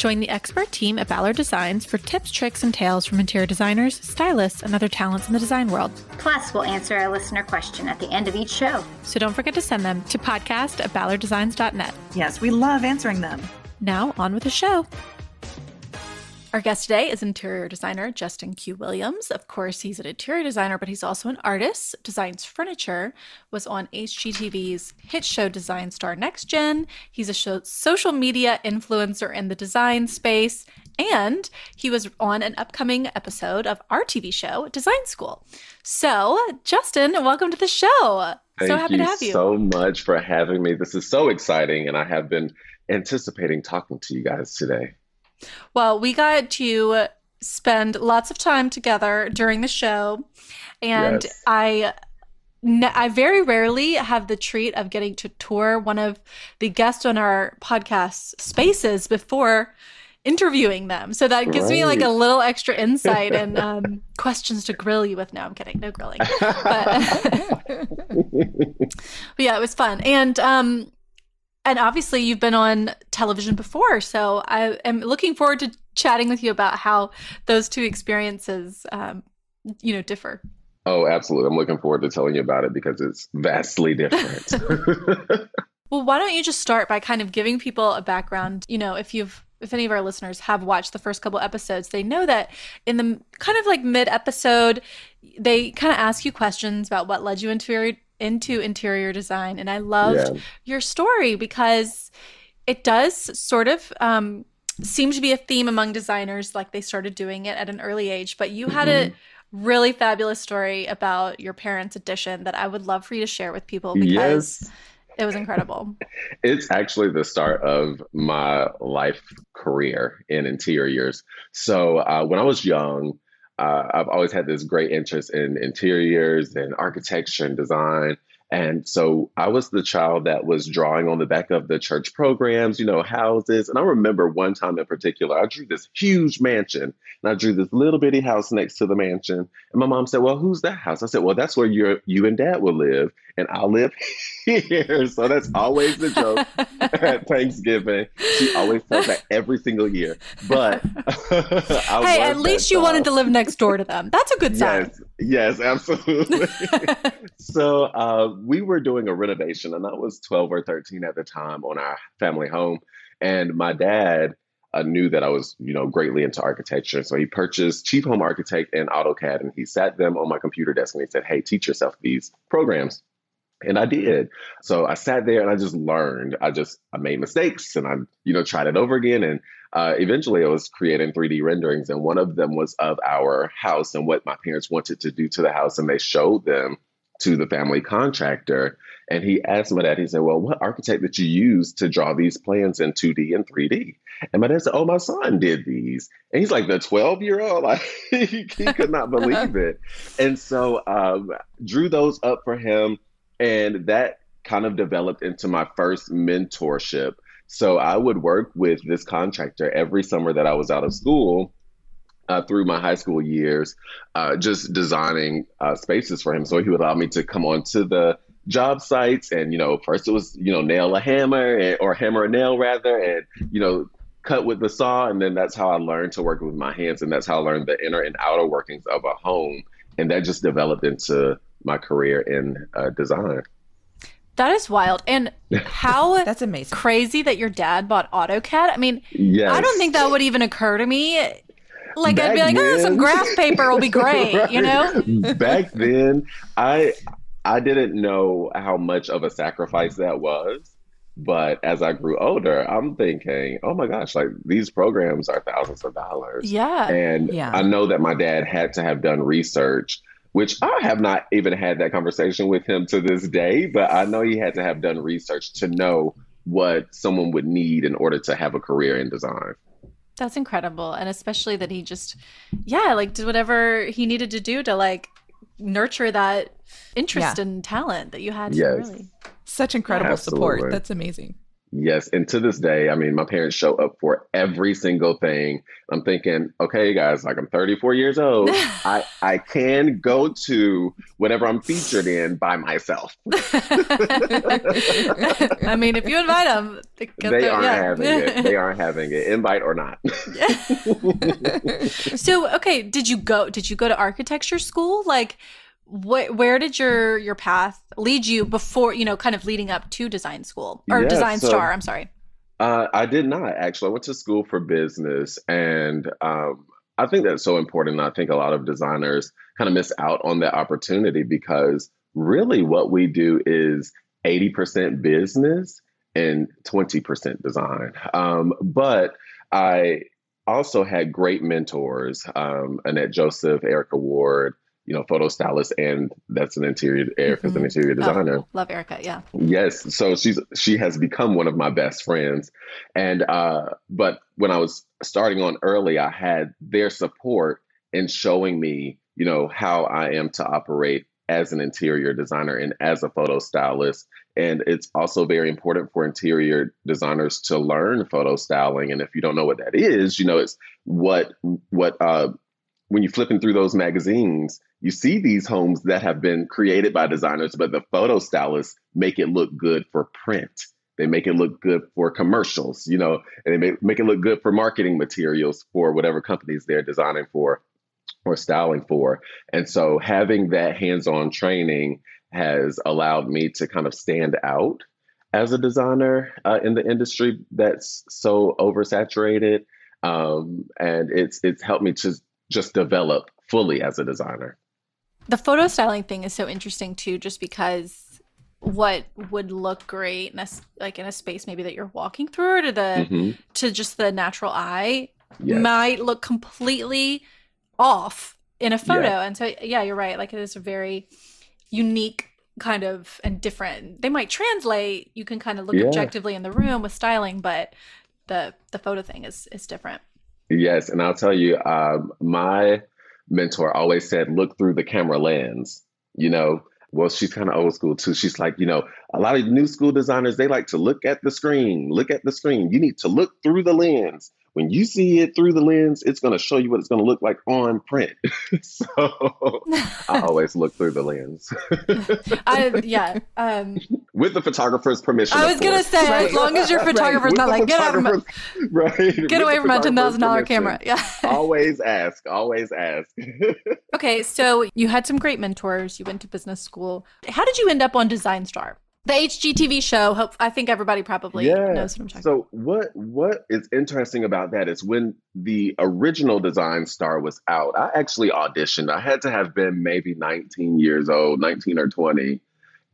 Join the expert team at Ballard Designs for tips, tricks, and tales from interior designers, stylists, and other talents in the design world. Plus, we'll answer a listener question at the end of each show. So don't forget to send them to podcast at ballarddesigns.net. Yes, we love answering them. Now, on with the show. Our guest today is interior designer Justin Q. Williams. Of course, he's an interior designer, but he's also an artist, designs furniture, was on HGTV's hit show Design Star Next Gen. He's a show, social media influencer in the design space, and he was on an upcoming episode of our TV show, Design School. So, Justin, welcome to the show. Thank so happy to have you. so much for having me. This is so exciting, and I have been anticipating talking to you guys today. Well, we got to spend lots of time together during the show, and Yes. I. I very rarely have the treat of getting to tour one of the guests on our podcast spaces before interviewing them. So that gives me like a little extra insight and um, questions to grill you with. No, I'm kidding. No grilling. But, but yeah, it was fun. And um and obviously you've been on television before, so I am looking forward to chatting with you about how those two experiences um you know differ. oh, absolutely. I'm looking forward to telling you about it because it's vastly different. Well, why don't you just start by kind of giving people a background, you know, if you've if any of our listeners have watched the first couple episodes, they know that in the kind of like mid episode, they kind of ask you questions about what led you into into interior design, and I loved Yeah. your story because it does sort of um, seem to be a theme among designers, like they started doing it at an early age. But you had a really fabulous story about your parents' addition that I would love for you to share with people because Yes. it was incredible. it's actually the start of my life career in interiors. So uh, when I was young, uh, I've always had this great interest in interiors and architecture and design. And so I was the child that was drawing on the back of the church programs, you know, houses. And I remember one time in particular, I drew this huge mansion and I drew this little bitty house next to the mansion. And my mom said, Well, who's that house? I said, Well, that's where you you and dad will live. And I'll live here. So that's always the joke at Thanksgiving. She always tells that every single year. But I hey, at least you wanted to live next door to them. That's a good sign. Yes, yes, absolutely. so uh, we were doing a renovation, and I was 12 or 13 at the time on our family home. And my dad uh, knew that I was, you know, greatly into architecture. So he purchased Chief Home Architect and AutoCAD, and he sat them on my computer desk and he said, "Hey, teach yourself these programs." And I did. So I sat there and I just learned. I just I made mistakes and I, you know, tried it over again. And uh, eventually I was creating 3D renderings. And one of them was of our house and what my parents wanted to do to the house. And they showed them to the family contractor. And he asked my dad, he said, Well, what architect did you use to draw these plans in 2D and 3D? And my dad said, Oh, my son did these. And he's like, The 12 year old? Like, he could not believe it. And so um, drew those up for him and that kind of developed into my first mentorship. So I would work with this contractor every summer that I was out of school uh, through my high school years, uh, just designing uh, spaces for him. So he would allow me to come onto the job sites and, you know, first it was, you know, nail a hammer and, or hammer a nail rather, and, you know, cut with the saw. And then that's how I learned to work with my hands. And that's how I learned the inner and outer workings of a home. And that just developed into my career in uh, design. That is wild. And how That's amazing. crazy that your dad bought AutoCAD. I mean, Yes. I don't think that would even occur to me. Like I'd be like, oh, some graph paper will be great, you know? Back then, I I didn't know how much of a sacrifice that was. But as I grew older, I'm thinking, oh my gosh, like these programs are thousands of dollars. Yeah. And Yeah. I know that my dad had to have done research, which I have not even had that conversation with him to this day, but I know he had to have done research to know what someone would need in order to have a career in design. That's incredible. And especially that he just, yeah, like did whatever he needed to do to like nurture that interest Yeah. and talent that you had. Yes. Really. Such incredible support. That's amazing. Yes, and to this day, I mean, my parents show up for every single thing. I'm thinking, okay, guys, like I'm 34 years old. I I can go to whatever I'm featured in by myself. I mean, if you invite them, they aren't yeah. having it. They aren't having it, invite or not. so, okay, did you go? Did you go to architecture school? Like, what where did your your path lead you before you know kind of leading up to design school? Or yeah, design so, star i'm sorry. Uh, i did not actually. I went to school for business and um, i think that's so important i think a lot of designers kind of miss out on that opportunity because really what we do is 80% business and 20% design. Um, but i also had great mentors um, annette joseph erica ward you know, photo stylist and that's an interior Erica's mm-hmm. an interior oh, designer. Oh, love Erica, yeah. Yes. So she's she has become one of my best friends. And uh but when I was starting on early, I had their support in showing me, you know, how I am to operate as an interior designer and as a photo stylist. And it's also very important for interior designers to learn photo styling. And if you don't know what that is, you know, it's what what uh when you're flipping through those magazines, you see these homes that have been created by designers, but the photo stylists make it look good for print. They make it look good for commercials, you know, and they make, make it look good for marketing materials for whatever companies they're designing for or styling for. And so having that hands on training has allowed me to kind of stand out as a designer uh, in the industry that's so oversaturated. Um, and it's it's helped me to just develop fully as a designer. The photo styling thing is so interesting too, just because what would look great in a, like in a space maybe that you're walking through or to the mm-hmm. to just the natural eye yes. might look completely off in a photo. Yeah. And so yeah, you're right. Like it is a very unique kind of and different. They might translate. You can kind of look yeah. objectively in the room with styling, but the the photo thing is is different. Yes, and I'll tell you, um, my mentor always said, look through the camera lens. You know, well, she's kind of old school too. She's like, you know, a lot of new school designers, they like to look at the screen, look at the screen. You need to look through the lens when you see it through the lens, it's going to show you what it's going to look like on print. so I always look through the lens. I, yeah. Um, With the photographer's permission. I was going to say, right. as long as your photographer's right. not like, get out of my, right. get away from my $10,000 camera. Yeah. always ask, always ask. okay. So you had some great mentors. You went to business school. How did you end up on Design Star? The HGTV show. Hope I think everybody probably yeah. knows what I'm talking. So what what is interesting about that is when the original Design Star was out, I actually auditioned. I had to have been maybe 19 years old, 19 or 20,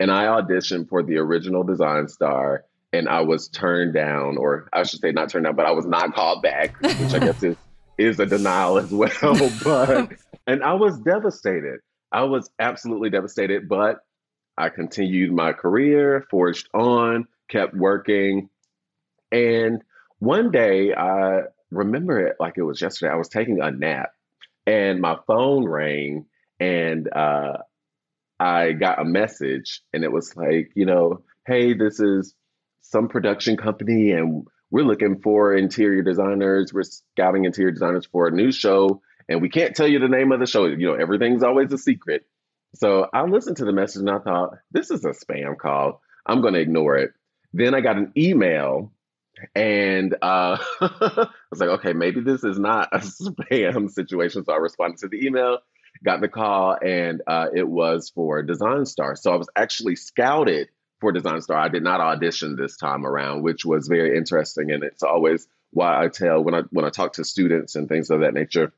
and I auditioned for the original Design Star, and I was turned down, or I should say not turned down, but I was not called back, which I guess is is a denial as well. but and I was devastated. I was absolutely devastated, but I continued my career, forged on, kept working. And one day, I remember it like it was yesterday. I was taking a nap and my phone rang and uh, I got a message and it was like, you know, hey, this is some production company and we're looking for interior designers. We're scouting interior designers for a new show and we can't tell you the name of the show. You know, everything's always a secret. So I listened to the message and I thought, this is a spam call. I'm going to ignore it. Then I got an email and uh, I was like, okay, maybe this is not a spam situation. So I responded to the email, got the call, and uh, it was for Design Star. So I was actually scouted for Design Star. I did not audition this time around, which was very interesting. And it's always why I tell when I when I talk to students and things of that nature,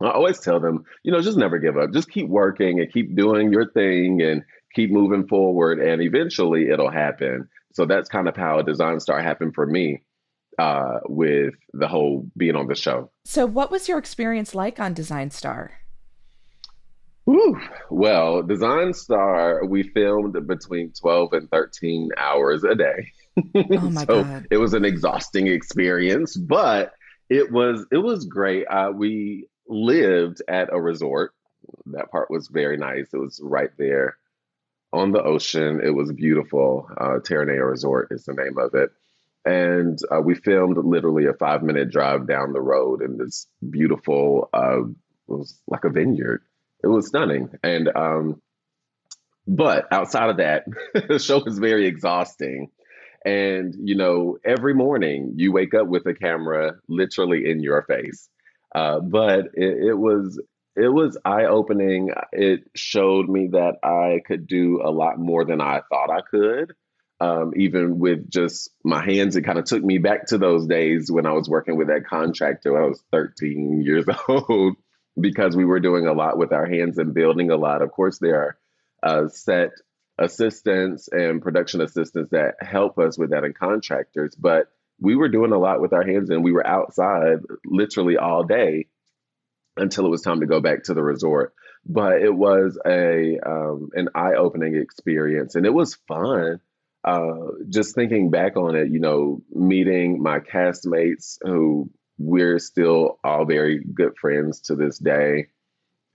I always tell them, you know, just never give up. Just keep working and keep doing your thing and keep moving forward. And eventually it'll happen. So that's kind of how Design Star happened for me uh, with the whole being on the show. So, what was your experience like on Design Star? Ooh, well, Design Star, we filmed between 12 and 13 hours a day. Oh my so God. It was an exhausting experience, but it was it was great. Uh, we lived at a resort. That part was very nice. It was right there on the ocean. It was beautiful. Uh, Terranea Resort is the name of it. and uh, we filmed literally a five minute drive down the road in this beautiful, uh, it was like a vineyard. It was stunning. And, um, but outside of that, the show was very exhausting. And, you know, every morning you wake up with a camera literally in your face. Uh, but it, it was it was eye opening. It showed me that I could do a lot more than I thought I could. Um, even with just my hands, it kind of took me back to those days when I was working with that contractor when I was 13 years old because we were doing a lot with our hands and building a lot. Of course, there are uh, set assistants and production assistants that help us with that and contractors, but we were doing a lot with our hands and we were outside literally all day until it was time to go back to the resort. But it was a um, an eye opening experience, and it was fun. Uh, just thinking back on it, you know, meeting my castmates who we're still all very good friends to this day,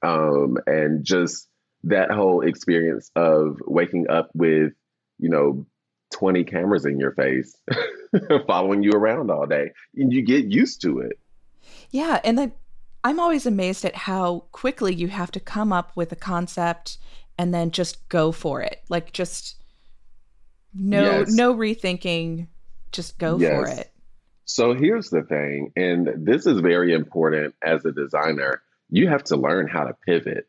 um, and just that whole experience of waking up with, you know, 20 cameras in your face following you around all day and you get used to it yeah and then I'm always amazed at how quickly you have to come up with a concept and then just go for it. Like just no yes. no rethinking, just go yes. for it. So here's the thing, and this is very important as a designer. You have to learn how to pivot,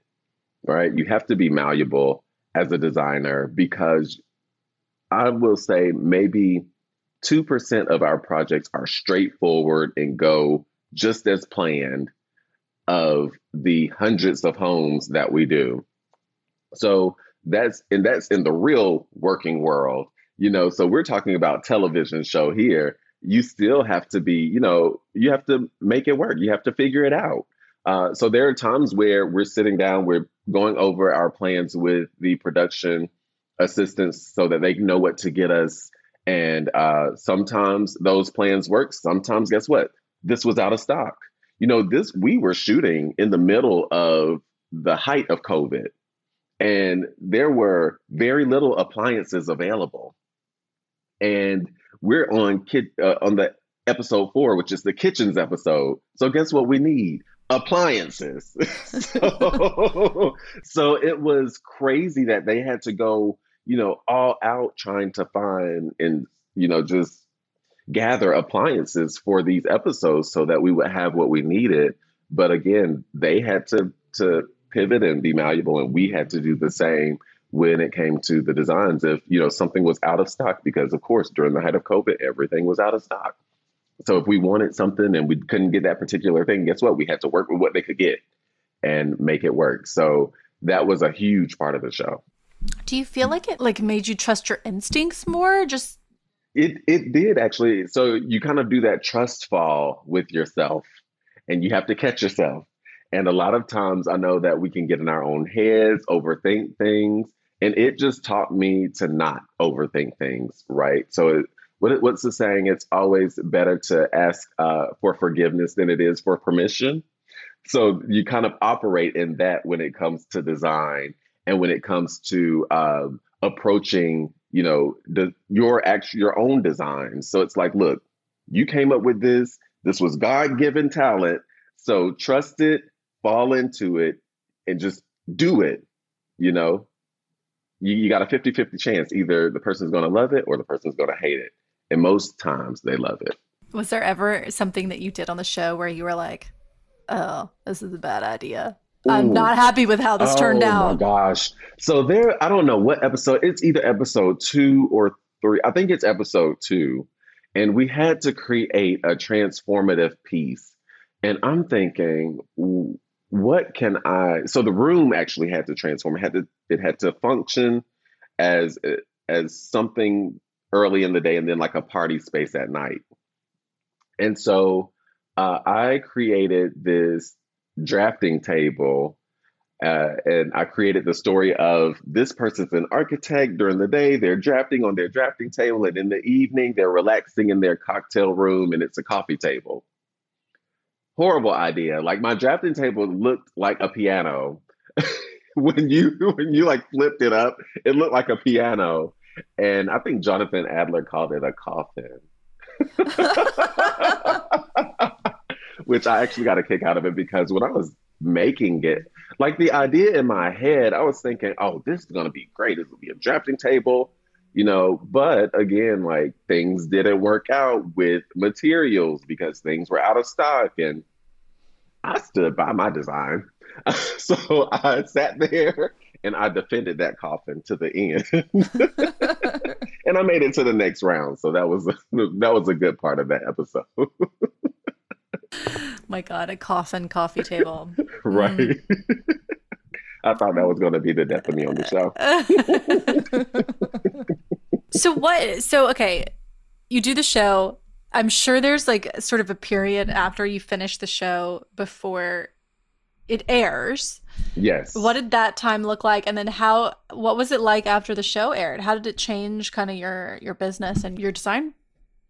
right? You have to be malleable as a designer because I will say maybe 2% of our projects are straightforward and go just as planned of the hundreds of homes that we do. So that's and that's in the real working world, you know. So we're talking about television show here. You still have to be, you know, you have to make it work. You have to figure it out. Uh, so there are times where we're sitting down, we're going over our plans with the production assistants so that they know what to get us. And uh, sometimes those plans work. Sometimes, guess what? This was out of stock you know, this we were shooting in the middle of the height of COVID, and there were very little appliances available. And we're on kid uh, on the episode four, which is the kitchens episode. So guess what we need? Appliances. so, so it was crazy that they had to go, you know, all out trying to find and you know just gather appliances for these episodes so that we would have what we needed. But again, they had to to pivot and be malleable, and we had to do the same when it came to the designs. If you know something was out of stock, because of course during the height of COVID, everything was out of stock. So if we wanted something and we couldn't get that particular thing, guess what? We had to work with what they could get and make it work. So that was a huge part of the show. Do you feel like it like made you trust your instincts more? Just it it did actually. So you kind of do that trust fall with yourself, and you have to catch yourself. And a lot of times, I know that we can get in our own heads, overthink things, and it just taught me to not overthink things. Right. So it, what what's the saying? It's always better to ask uh, for forgiveness than it is for permission. So you kind of operate in that when it comes to design and when it comes to um, approaching you know the your actual your own design. So it's like look you came up with this. This was god-given talent. So trust it fall into it and just do it you know? You, you got a 50-50 chance. Either the person's going to love it or the person's going to hate it. And most times they love it. Was there ever something that you did on the show where you were like oh this is a bad idea I'm not happy with how this oh, turned out. Oh my gosh. So there, I don't know what episode, it's either episode two or three. I think it's episode two. And we had to create a transformative piece. And I'm thinking, what can I so the room actually had to transform. It had to it had to function as as something early in the day and then like a party space at night. And so uh, I created this drafting table. Uh, and I created the story of this person's an architect during the day, they're drafting on their drafting table, and in the evening, they're relaxing in their cocktail room and it's a coffee table. Horrible idea. Like my drafting table looked like a piano. when you when you like flipped it up, it looked like a piano. And I think Jonathan Adler called it a coffin. Which I actually got a kick out of it because when I was making it, like the idea in my head, I was thinking, oh, this is going to be great. This will be a drafting table, you know. But again, like things didn't work out with materials because things were out of stock. And I stood by my design. so I sat there and I defended that coffin to the end. and I made it to the next round. So that was a, that was a good part of that episode. My God, a coffin coffee table. right. Mm. I thought that was going to be the death of me on the show. so what? So okay, you do the show. I'm sure there's like sort of a period after you finish the show before it airs. Yes. What did that time look like and then how what was it like after the show aired? How did it change kind of your your business and your design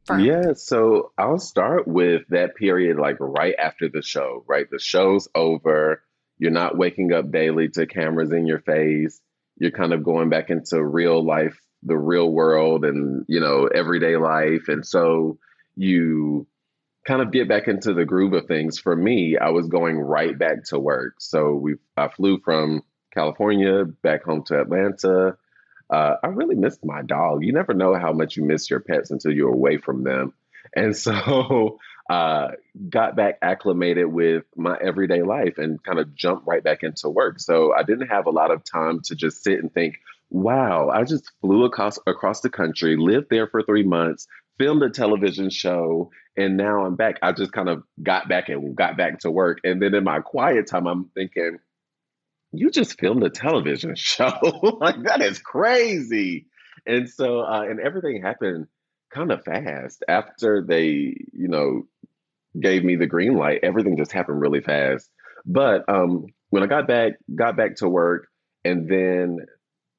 firm? Yeah, so I'll start with that period like right after the show, right? The show's over. You're not waking up daily to cameras in your face. You're kind of going back into real life, the real world and, you know, everyday life. And so you kind of get back into the groove of things, for me, I was going right back to work. So we I flew from California back home to Atlanta. Uh, I really missed my dog. You never know how much you miss your pets until you're away from them. And so uh, got back acclimated with my everyday life and kind of jumped right back into work. So I didn't have a lot of time to just sit and think, wow, I just flew across across the country, lived there for three months, filmed a television show, and now I'm back. I just kind of got back and got back to work. And then in my quiet time, I'm thinking, you just filmed a television show. like that is crazy. And so, uh, and everything happened kind of fast after they, you know, gave me the green light. Everything just happened really fast. But um, when I got back, got back to work, and then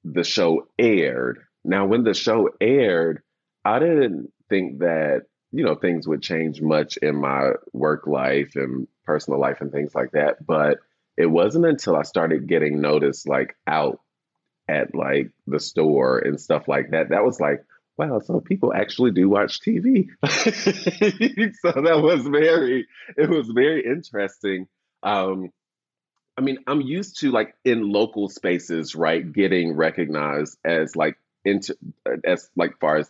the show aired. Now, when the show aired, I didn't think that you know things would change much in my work life and personal life and things like that but it wasn't until i started getting noticed like out at like the store and stuff like that that was like wow so people actually do watch tv so that was very it was very interesting. Um i mean i'm used to like in local spaces right getting recognized as like into as like far as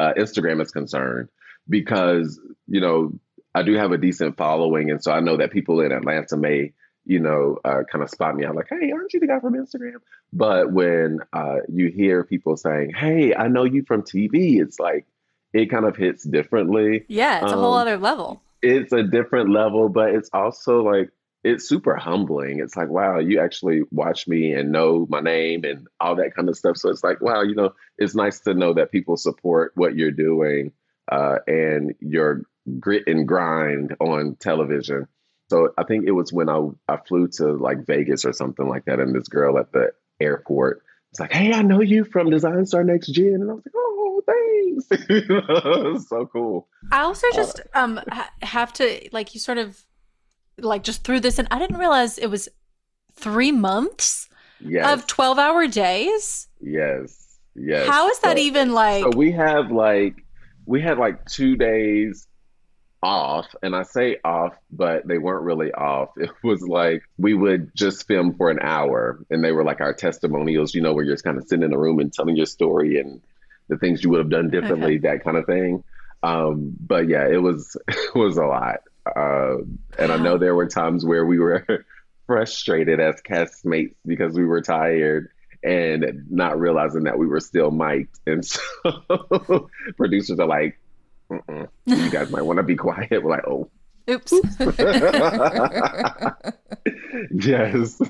uh, Instagram is concerned, because you know I do have a decent following, and so I know that people in Atlanta may you know uh, kind of spot me out like, hey, aren't you the guy from Instagram? But when uh, you hear people saying, hey, I know you from TV, it's like it kind of hits differently. Yeah, it's um, a whole um, other level. It's a different level, but it's also like it's super humbling. It's like, wow, you actually watch me and know my name and all that kind of stuff. So it's like, wow, you know, it's nice to know that people support what you're doing uh, and your grit and grind on television. So I think it was when I I flew to like Vegas or something like that, and this girl at the airport was like, "Hey, I know you from Design Star Next Gen," and I was like, "Oh, thanks." so cool. I also just uh, um ha- have to like you sort of like just threw this in. I didn't realize it was three months yes. of 12 hour days. Yes. Yes. How is that so, even like? So we have like, we had like two days off and I say off, but they weren't really off. It was like we would just film for an hour and they were like our testimonials, you know, where you're just kind of sitting in a room and telling your story and the things you would have done differently, okay. that kind of thing. Um, but yeah, it was it was a lot. Uh, and I know there were times where we were frustrated as castmates because we were tired and not realizing that we were still mic'd. And so producers are like, you guys might want to be quiet. We're like, oh. Oops. yes. Oh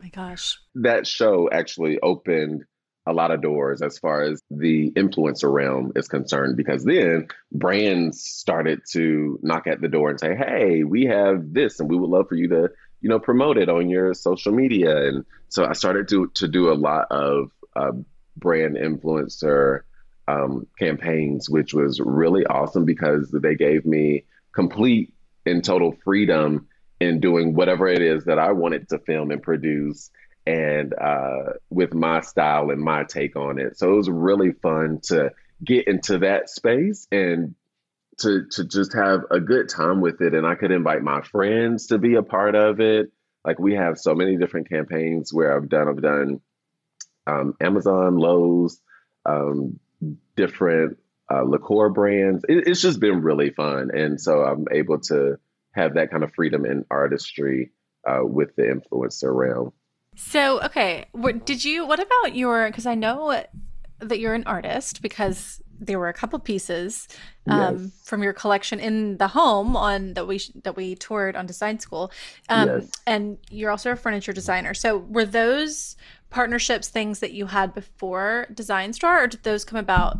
my gosh. That show actually opened a lot of doors as far as the influencer realm is concerned because then brands started to knock at the door and say hey we have this and we would love for you to you know promote it on your social media and so i started to to do a lot of uh, brand influencer um, campaigns which was really awesome because they gave me complete and total freedom in doing whatever it is that i wanted to film and produce and uh, with my style and my take on it. So it was really fun to get into that space and to to just have a good time with it and I could invite my friends to be a part of it. Like we have so many different campaigns where I've done I've done um, Amazon, Lowe's, um, different uh, liqueur brands. It, it's just been really fun, and so I'm able to have that kind of freedom in artistry uh, with the influencer realm. So, okay, did you? What about your? Because I know that you're an artist because there were a couple pieces um, yes. from your collection in the home on that we that we toured on design school um, yes. and you're also a furniture designer so were those partnerships things that you had before design star or did those come about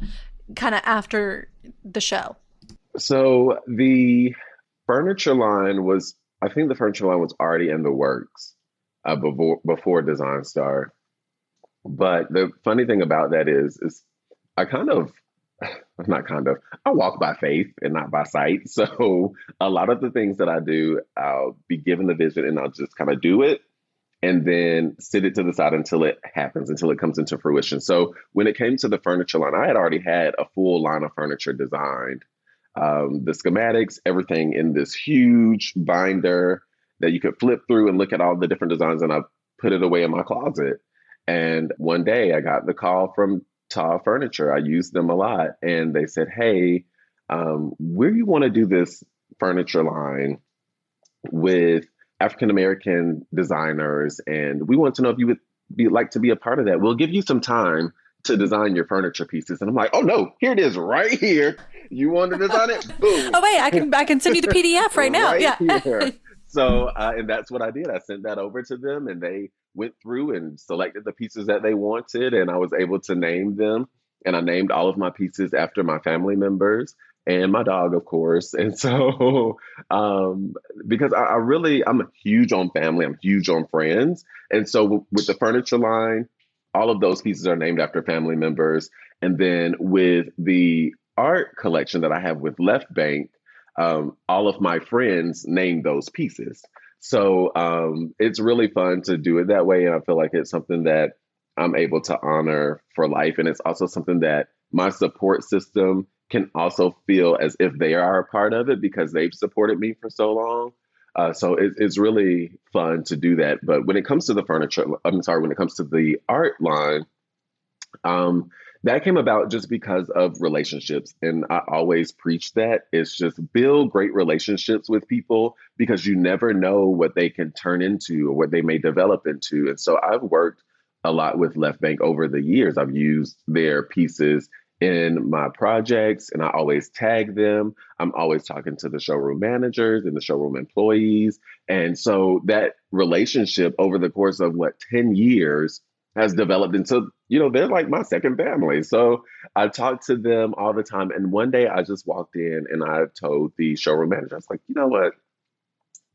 kind of after the show so the furniture line was i think the furniture line was already in the works uh, before before design star but the funny thing about that is is i kind of not kind of. I walk by faith and not by sight. So a lot of the things that I do, I'll be given the vision and I'll just kind of do it and then sit it to the side until it happens, until it comes into fruition. So when it came to the furniture line, I had already had a full line of furniture designed. Um, the schematics, everything in this huge binder that you could flip through and look at all the different designs, and I put it away in my closet. And one day I got the call from Taw Furniture. I use them a lot. And they said, hey, um, you want to do this furniture line with African American designers. And we want to know if you would be like to be a part of that. We'll give you some time to design your furniture pieces. And I'm like, oh no, here it is right here. You want to design it? Boom. oh wait, I can I can send you the PDF right now. right yeah. so uh, and that's what I did. I sent that over to them and they went through and selected the pieces that they wanted, and I was able to name them. And I named all of my pieces after my family members and my dog, of course. And so, um, because I, I, really, I'm huge on family, I'm huge on friends. And so, with the furniture line, all of those pieces are named after family members. And then with the art collection that I have with Left Bank, um, all of my friends named those pieces. So um, it's really fun to do it that way. And I feel like it's something that I'm able to honor for life. And it's also something that my support system can also feel as if they are a part of it because they've supported me for so long. Uh, so it, it's really fun to do that. But when it comes to the furniture, I'm sorry, when it comes to the art line, um, that came about just because of relationships. And I always preach that it's just build great relationships with people because you never know what they can turn into or what they may develop into. And so I've worked a lot with Left Bank over the years. I've used their pieces in my projects and I always tag them. I'm always talking to the showroom managers and the showroom employees. And so that relationship over the course of what, 10 years has developed into, you know, they're like my second family. So I talk to them all the time. And one day I just walked in and I told the showroom manager, I was like, you know what?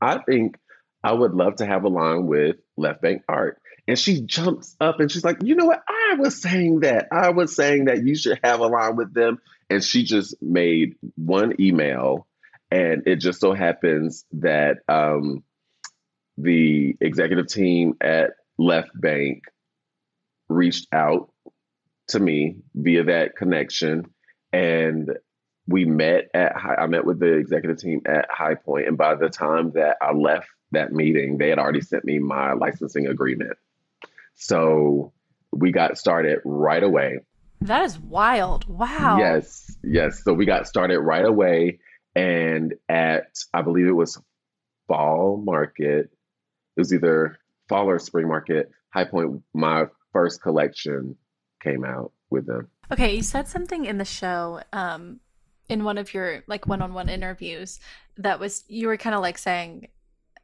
I think I would love to have a line with Left Bank Art. And she jumps up and she's like, you know what? I was saying that. I was saying that you should have a line with them. And she just made one email. And it just so happens that um, the executive team at Left Bank reached out to me via that connection and we met at High, I met with the executive team at High Point. And by the time that I left that meeting they had already sent me my licensing agreement. So we got started right away. That is wild. Wow. Yes. Yes. So we got started right away and at I believe it was fall market. It was either fall or spring market. High Point my first collection came out with them. Okay, you said something in the show, um, in one of your like one-on-one interviews, that was you were kind of like saying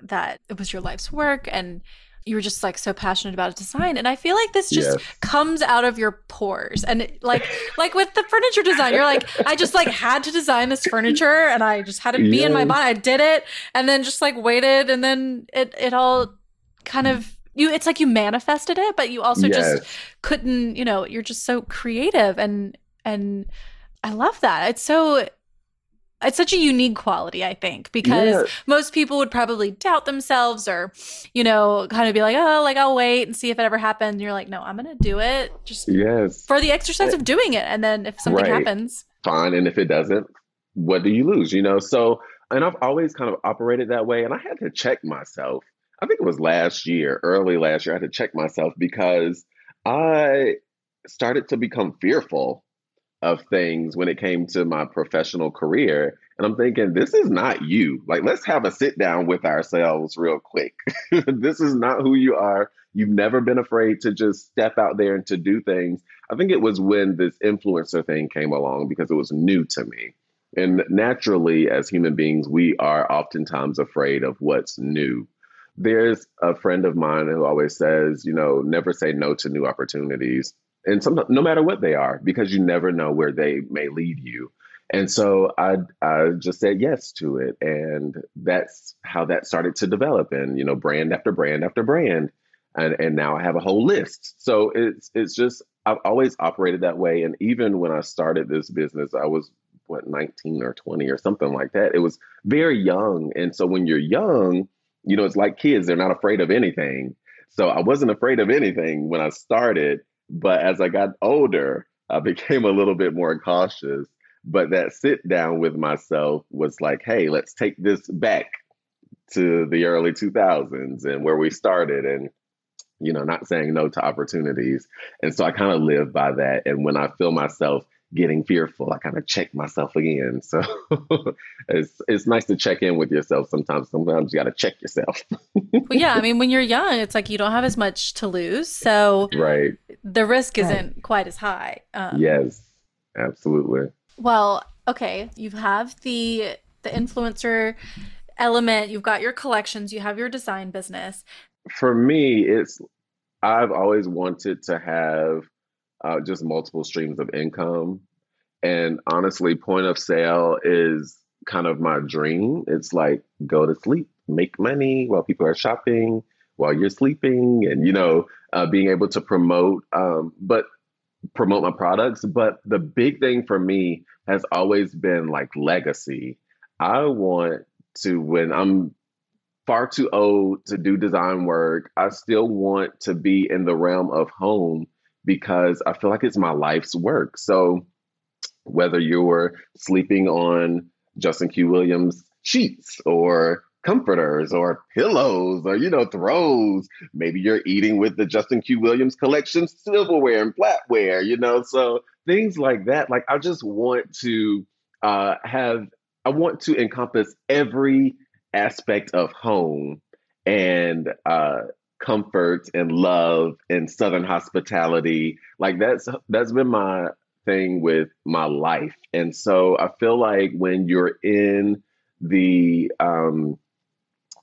that it was your life's work and you were just like so passionate about design and i feel like this just yes. comes out of your pores and it, like like with the furniture design you're like i just like had to design this furniture and i just had it be yes. in my mind i did it and then just like waited and then it it all kind of you it's like you manifested it but you also yes. just couldn't you know you're just so creative and and i love that it's so it's such a unique quality i think because most people would probably doubt themselves or you know kind of be like oh like i'll wait and see if it ever happens and you're like no i'm gonna do it just yes for the exercise of eh. doing it and then if something right. happens fine and if it doesn't what do you lose? You know, so and I've always kind of operated that way. And I had to check myself. I think it was last year, early last year, I had to check myself because I started to become fearful of things when it came to my professional career. And I'm thinking, this is not you. Like, let's have a sit down with ourselves real quick. this is not who you are. You've never been afraid to just step out there and to do things. I think it was when this influencer thing came along because it was new to me. And naturally, as human beings, we are oftentimes afraid of what's new. There's a friend of mine who always says, you know, never say no to new opportunities. And some, no matter what they are, because you never know where they may lead you. And so I, I just said yes to it. And that's how that started to develop. And, you know, brand after brand after brand. And, and now I have a whole list. So it's, it's just, I've always operated that way. And even when I started this business, I was what 19 or 20 or something like that. It was very young. And so when you're young, you know, it's like kids, they're not afraid of anything. So I wasn't afraid of anything when I started, but as I got older, I became a little bit more cautious. But that sit down with myself was like, hey, let's take this back to the early 2000s and where we started and you know not saying no to opportunities and so i kind of live by that and when i feel myself getting fearful, I kind of check myself again. So it's it's nice to check in with yourself sometimes. Sometimes you got to check yourself. well, yeah, I mean, when you're young, it's like you don't have as much to lose, so right, the risk isn't right. quite as high. Um, yes, absolutely. Well, okay, you have the the influencer element. You've got your collections. You have your design business. For me, it's I've always wanted to have uh, just multiple streams of income. And honestly, point of sale is kind of my dream. It's like go to sleep, make money while people are shopping, while you're sleeping, and you know, uh, being able to promote, um, but promote my products. But the big thing for me has always been like legacy. I want to when I'm far too old to do design work, I still want to be in the realm of home because I feel like it's my life's work. So whether you're sleeping on Justin Q. Williams sheets or comforters or pillows or you know throws maybe you're eating with the justin q williams collection silverware and flatware you know so things like that like i just want to uh, have i want to encompass every aspect of home and uh, comfort and love and southern hospitality. Like that's that's been my thing with my life. And so i feel like when you're in the um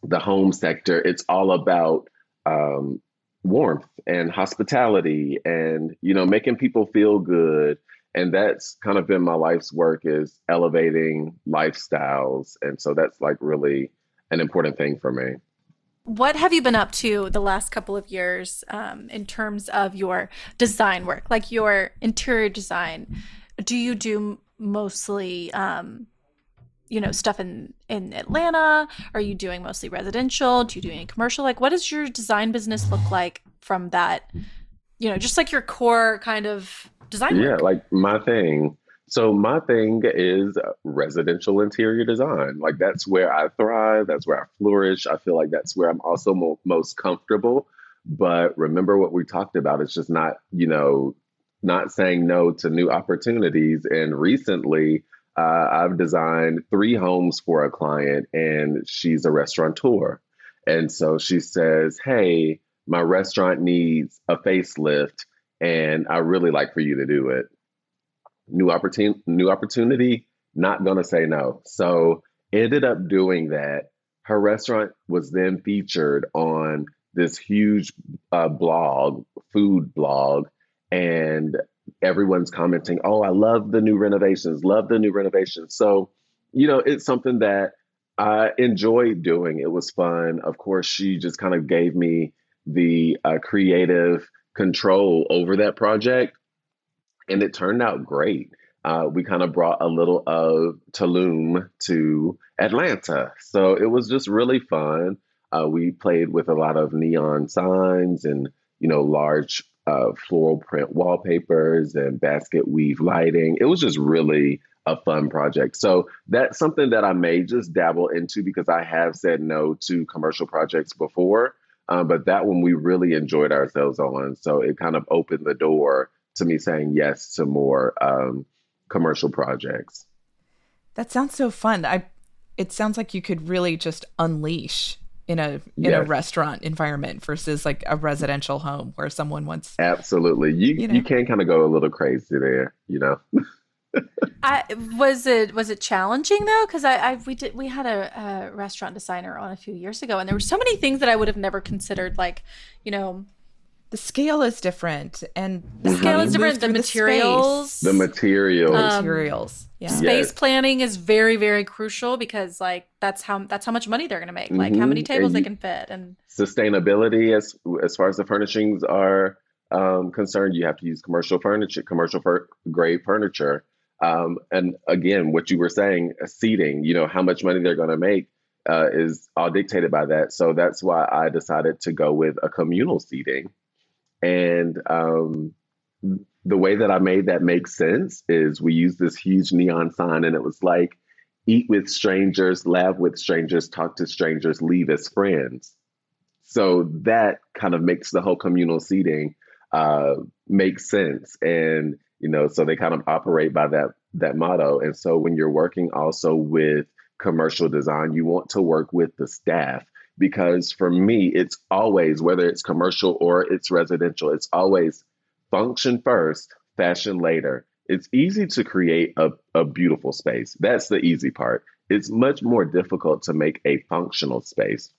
the home sector it's all about um warmth and hospitality and you know making people feel good. And that's kind of been my life's work is elevating lifestyles. And so that's like really an important thing for me what have you been up to the last couple of years um, in terms of your design work, like your interior design? Do you do mostly, um, you know, stuff in in Atlanta? Are you doing mostly residential? Do you do any commercial? Like, what does your design business look like from that? You know, just like your core kind of design. Yeah, work? like my thing so my thing is residential interior design. Like that's where I thrive. That's where I flourish. I feel like that's where I'm also mo- most comfortable. But remember what we talked about. It's just not, you know, not saying no to new opportunities. And recently, uh, I've designed three homes for a client, and she's a restaurateur. And so she says, Hey, my restaurant needs a facelift, and I really like for you to do it new opportunity, new opportunity, not gonna say no. So ended up doing that. Her restaurant was then featured on this huge uh, blog, food blog, and everyone's commenting, "Oh, I love the new renovations, love the new renovations." So, you know, it's something that I enjoyed doing. It was fun. Of course, she just kind of gave me the uh, creative control over that project and it turned out great. Uh, we kind of brought a little of Tulum to Atlanta. So it was just really fun. Uh, we played with a lot of neon signs and, you know, large uh, floral print wallpapers and basket weave lighting. It was just really a fun project. So that's something that I may just dabble into because I have said no to commercial projects before. Um, but that one we really enjoyed ourselves on. So it kind of opened the door to me saying yes to more um, commercial projects. That sounds so fun. I it sounds like you could really just unleash in a in yes. a restaurant environment versus like a residential home where someone wants absolutely you you, know. you can kind of go a little crazy there you know I was it was it challenging though because I, I we did we had a, a, restaurant designer on a few years ago and there were so many things that I would have never considered like you know the scale is different and the scale is different the materials the, the materials um, materials yeah. space yes. planning is very very crucial because like that's how that's how much money they're going to make mm-hmm. like how many mm-hmm. tables you, they can fit and sustainability as as far as the furnishings are um, concerned you have to use commercial furniture commercial grade furniture um, and again, what you were saying, uh, seating, you know, how much money they're going to make uh, is all dictated by that. So that's why I decided to go with a communal seating. And um, the way that I made that make sense is we used this huge neon sign, and it was like, eat with strangers, laugh with strangers, talk to strangers, leave as friends. So that kind of makes the whole communal seating uh, make sense. And you know so they kind of operate by that that motto and so when you're working also with commercial design you want to work with the staff because for me it's always whether it's commercial or it's residential it's always function first fashion later it's easy to create a, a beautiful space that's the easy part it's much more difficult to make a functional space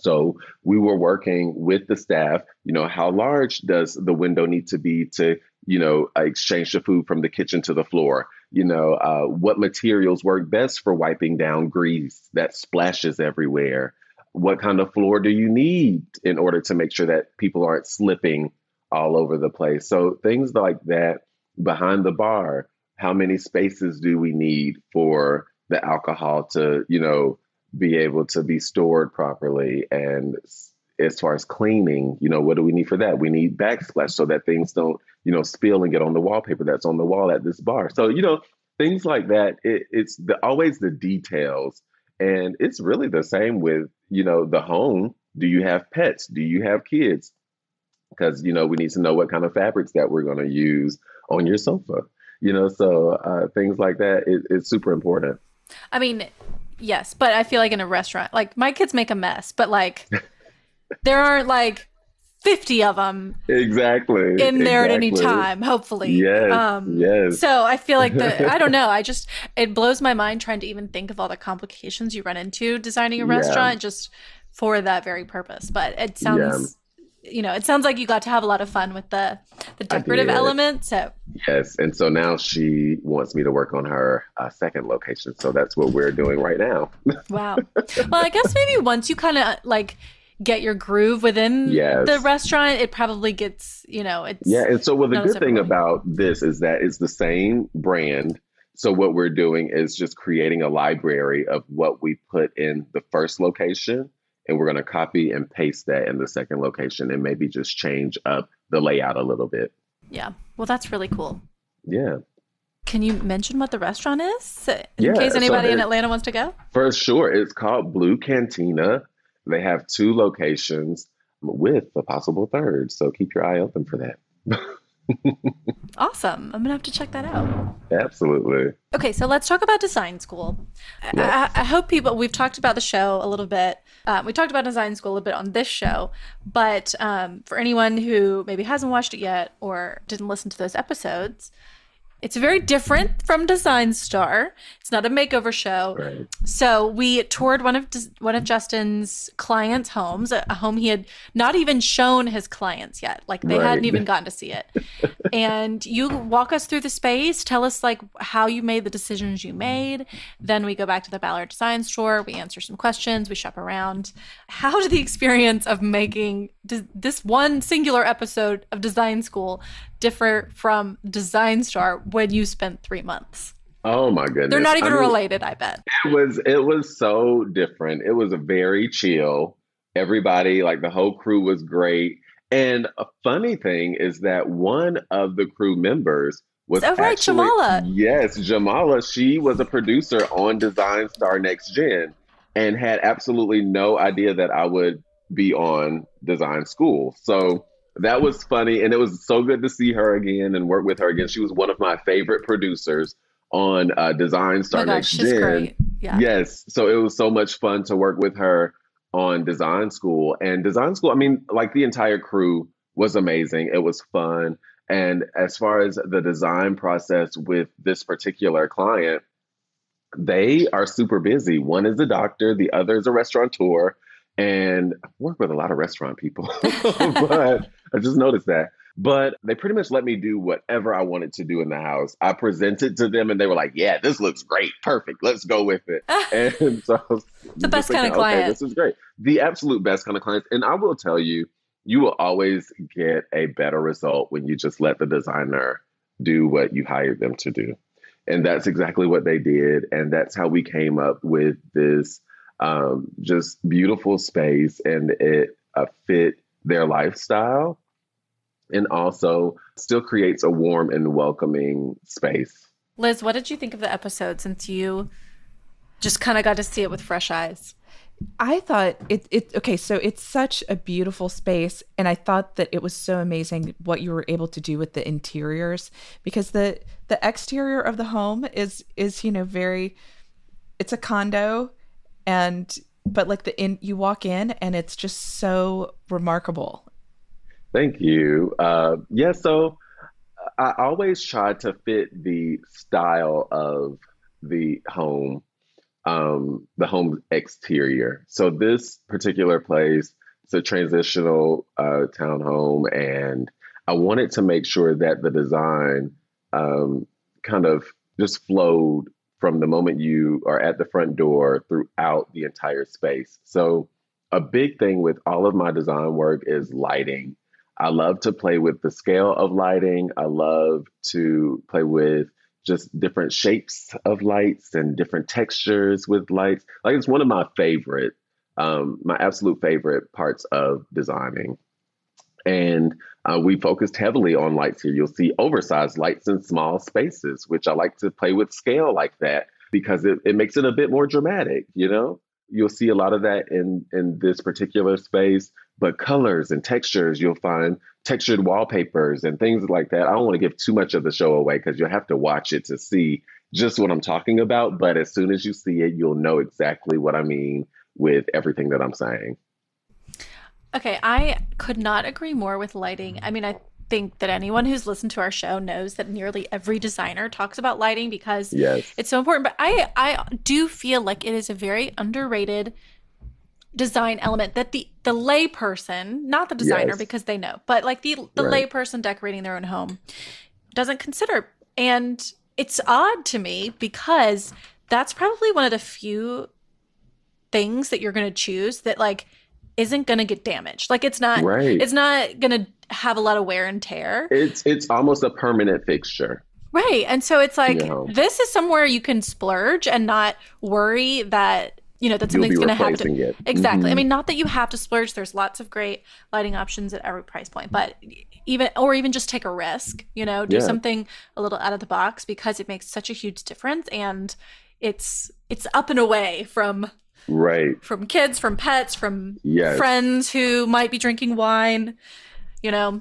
so we were working with the staff, you know, how large does the window need to be to, you know, exchange the food from the kitchen to the floor? You know, uh, what materials work best for wiping down grease that splashes everywhere? What kind of floor do you need in order to make sure that people aren't slipping all over the place? So things like that behind the bar, how many spaces do we need for the alcohol to, you know, be able to be stored properly. And as far as cleaning, you know, what do we need for that? We need backsplash so that things don't, you know, spill and get on the wallpaper that's on the wall at this bar. So, you know, things like that. It, it's the, always the details. And it's really the same with, you know, the home. Do you have pets? Do you have kids? Because, you know, we need to know what kind of fabrics that we're going to use on your sofa. You know, so uh, things like that is, is super important. I mean, Yes, but I feel like in a restaurant, like my kids make a mess, but like there aren't like 50 of them exactly in there exactly. at any time hopefully yes um yes so i feel like the i don't know i just it blows my mind trying to even think of all the complications you run into designing a restaurant yeah. just for that very purpose but it sounds you know, it sounds like you got to have a lot of fun with the the decorative element. So yes, and so now she wants me to work on her uh, second location. So that's what we're doing right now. wow. Well, I guess maybe once you kind of like get your groove within yes. the restaurant, it probably gets you know it's yeah. And so well, the good thing about this is that it's the same brand. So what we're doing is just creating a library of what we put in the first location and we're going to copy and paste that in the second location and maybe just change up the layout a little bit. Yeah. Well, that's really cool. Yeah. Can you mention what the restaurant is in yeah, case anybody so in Atlanta wants to go? For sure. It's called Blue Cantina. They have two locations with a possible third. So keep your eye open for that. awesome. I'm going to have to check that out. Absolutely. Okay, so let's talk about design school. I, I, hope people, we've talked about the show a little bit. Um, we talked about design school a little bit on this show, but um, for anyone who maybe hasn't watched it yet or didn't listen to those episodes, it's very different from Design Star. It's not a makeover show. Right. So we toured one of one of Justin's clients' homes, a, home he had not even shown his clients yet. Like they right. hadn't even gotten to see it. and you walk us through the space, tell us like how you made the decisions you made. Then we go back to the Ballard Design Store. We answer some questions. We shop around. How did the experience of making this one singular episode of Design School differ from Design Star when you spent three months? Oh my goodness. They're not even I mean, related, I bet. It was it was so different. It was a very chill. Everybody, like the whole crew was great. And a funny thing is that one of the crew members was oh, right, actually, Jamala. Yes, Jamala. She was a producer on Design Star Next Gen and had absolutely no idea that I would be on design school. So that was funny. And it was so good to see her again and work with her again. She was one of my favorite producers on uh, Design Star oh Next Gen. Yeah. Yes. So it was so much fun to work with her on design school. And design school, I mean, like the entire crew was amazing. It was fun. And as far as the design process with this particular client, they are super busy. One is a doctor, the other is a restaurateur, and I work with a lot of restaurant people. but I just noticed that. But they pretty much let me do whatever I wanted to do in the house. I presented to them and they were like, Yeah, this looks great. Perfect. Let's go with it. and so the best kind of client. Okay, this is great. The absolute best kind of clients. And I will tell you, you will always get a better result when you just let the designer do what you hired them to do. And that's exactly what they did. And that's how we came up with this um, just beautiful space and it uh, fit their lifestyle and also still creates a warm and welcoming space. Liz, what did you think of the episode since you just kind of got to see it with fresh eyes? I thought it it okay, so it's such a beautiful space and I thought that it was so amazing what you were able to do with the interiors because the the exterior of the home is is you know very it's a condo and but like the in you walk in and it's just so remarkable. Thank you. Uh yeah, so I always try to fit the style of the home um, the home exterior. So this particular place, it's a transitional uh, townhome, and I wanted to make sure that the design um, kind of just flowed from the moment you are at the front door throughout the entire space. So a big thing with all of my design work is lighting. I love to play with the scale of lighting. I love to play with just different shapes of lights and different textures with lights. Like it's one of my favorite, um, my absolute favorite parts of designing. And uh, we focused heavily on lights here. You'll see oversized lights in small spaces, which I like to play with scale like that because it, it makes it a bit more dramatic, you know? You'll see a lot of that in in this particular space, but colors and textures, you'll find textured wallpapers and things like that. I don't want to give too much of the show away because you'll have to watch it to see just what I'm talking about. But as soon as you see it, you'll know exactly what I mean with everything that I'm saying. Okay, I could not agree more with lighting. I mean, I think that anyone who's listened to our show knows that nearly every designer talks about lighting because yes. it's so important. But I I do feel like it is a very underrated design element that the the layperson, not the designer yes. because they know, but like the the right. layperson decorating their own home doesn't consider. And it's odd to me because that's probably one of the few things that you're going to choose that like isn't going to get damaged. Like it's not right. it's not going to have a lot of wear and tear. It's it's almost a permanent fixture. Right. And so it's like you know. this is somewhere you can splurge and not worry that you know that something's going to happen it. exactly mm-hmm. i mean not that you have to splurge there's lots of great lighting options at every price point but even or even just take a risk you know do yeah. something a little out of the box because it makes such a huge difference and it's it's up and away from right from kids from pets from yes. friends who might be drinking wine you know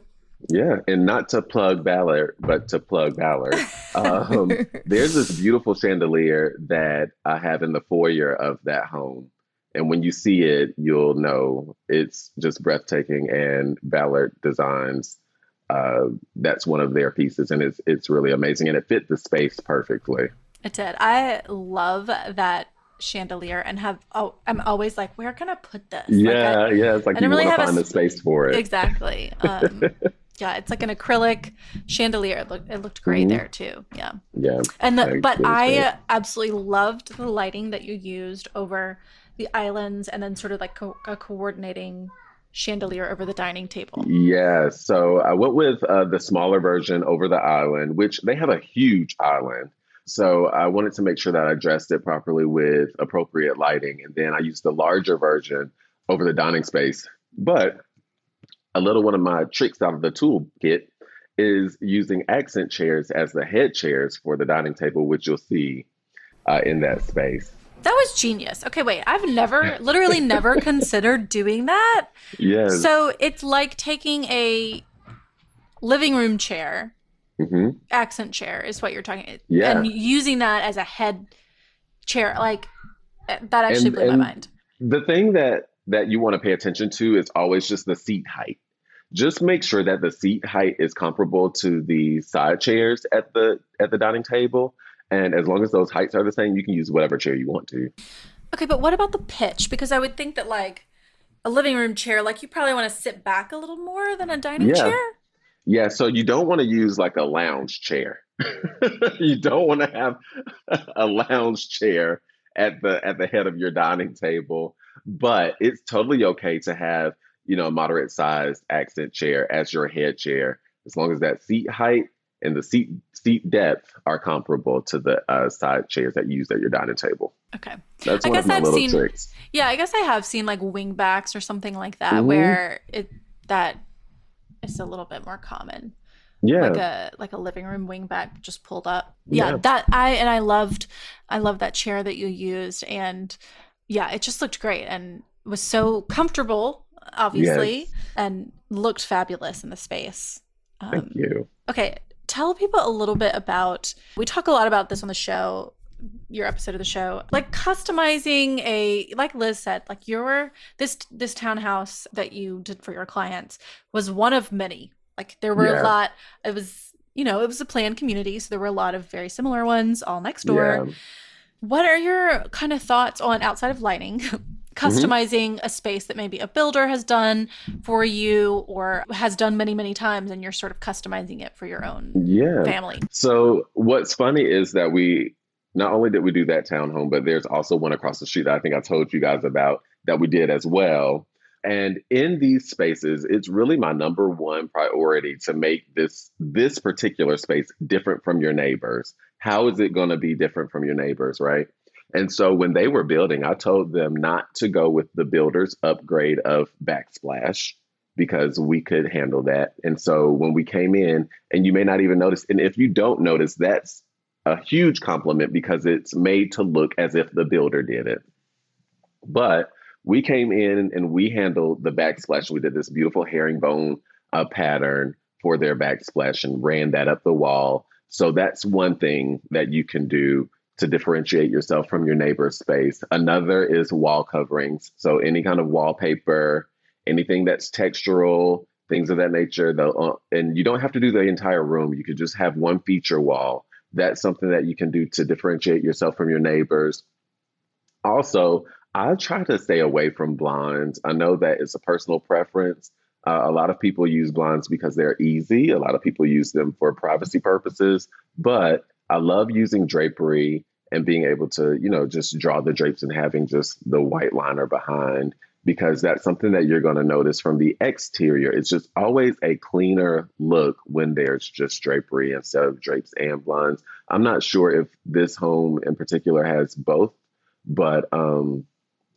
yeah, and not to plug Ballard, but to plug Ballard. Um, there's this beautiful chandelier that I have in the foyer of that home. And when you see it, you'll know it's just breathtaking. And Ballard Designs, uh, that's one of their pieces, and it's it's really amazing, and it fit the space perfectly. It did. I love that chandelier and have oh I'm always like where can I put this? Yeah, like I, yeah. It's like I you really want to find a, the space for it. Exactly. Um, yeah, it's like an acrylic chandelier. It looked, it looked great mm-hmm. there too. Yeah. Yeah. And the, but I absolutely loved the lighting that you used over the islands and then sort of like co- a coordinating chandelier over the dining table. Yeah. So I went with uh, the smaller version over the island, which they have a huge island. So I wanted to make sure that I dressed it properly with appropriate lighting. And then I used the larger version over the dining space. But a little one of my tricks out of the toolkit is using accent chairs as the head chairs for the dining table, which you'll see uh, in that space. That was genius. Okay, wait. I've never, literally never considered doing that. Yes. So it's like taking a living room chair, hmm accent chair is what you're talking Yeah. And using that as a head chair. Like, that actually And- blew my mind. The thing that that you want to pay attention to is always just the seat height. Just make sure that the seat height is comparable to the side chairs at the at the dining table. And as long as those heights are the same, you can use whatever chair you want to. Okay, but what about the pitch? Because I would think that, like, a living room chair, like, you probably want to sit back a little more than a dining Yeah. chair. Yeah, so you don't want to use like a lounge chair. you don't want to have a lounge chair at the at the head of your dining table, but it's totally okay to have, you know, a moderate sized accent chair as your head chair as long as that seat height and the seat seat depth are comparable to the uh, side chairs that you use at your dining table. Okay. That's I one guess of my I've little seen- tricks. Yeah, I guess I have seen like wing backs or something like that Mhm. where it that is a little bit more common. Yeah. Like a like a living room wing back just pulled up. Yeah, Yeah. that I and I loved I loved that chair that you used and yeah, it just looked great and was so comfortable obviously Yes. and looked fabulous in the space. Um, Thank you. Okay, tell people a little bit about. We talk a lot about this on the show, your episode of the show, like customizing a. Like Liz said, like your this this townhouse that you did for your clients was one of many. Like there were Yeah. a lot. It was you know it was a planned community, so there were a lot of very similar ones all next door. Yeah. What are your kind of thoughts on outside of lighting? Mm-hmm. Customizing a space that maybe a builder has done for you or has done many, many times, and you're sort of customizing it for your own Yeah. family. So what's funny is that we not only did we do that townhome, but there's also one across the street that I think I told you guys about that we did as well. And in these spaces, it's really my number one priority to make this this particular space different from your neighbors. How is it going to be different from your neighbors, right? And so when they were building, I told them not to go with the builder's upgrade of backsplash because we could handle that. And so when we came in, and you may not even notice, and if you don't notice, that's a huge compliment because it's made to look as if the builder did it. But we came in and we handled the backsplash. We did this beautiful herringbone uh, pattern for their backsplash and ran that up the wall. So that's one thing that you can do to differentiate yourself from your neighbor's space. Another is wall coverings. So any kind of wallpaper, anything that's textural, things of that nature. Uh, and you don't have to do the entire room. You could just have one feature wall. That's something that you can do to differentiate yourself from your neighbors. Also, I try to stay away from blinds. I know that it's a personal preference. Uh, a lot of people use blinds because they're easy. A lot of people use them for privacy purposes. But I love using drapery and being able to, you know, just draw the drapes and having just the white liner behind because that's something that you're going to notice from the exterior. It's just always a cleaner look when there's just drapery instead of drapes and blinds. I'm not sure if this home in particular has both, but um,